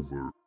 Over.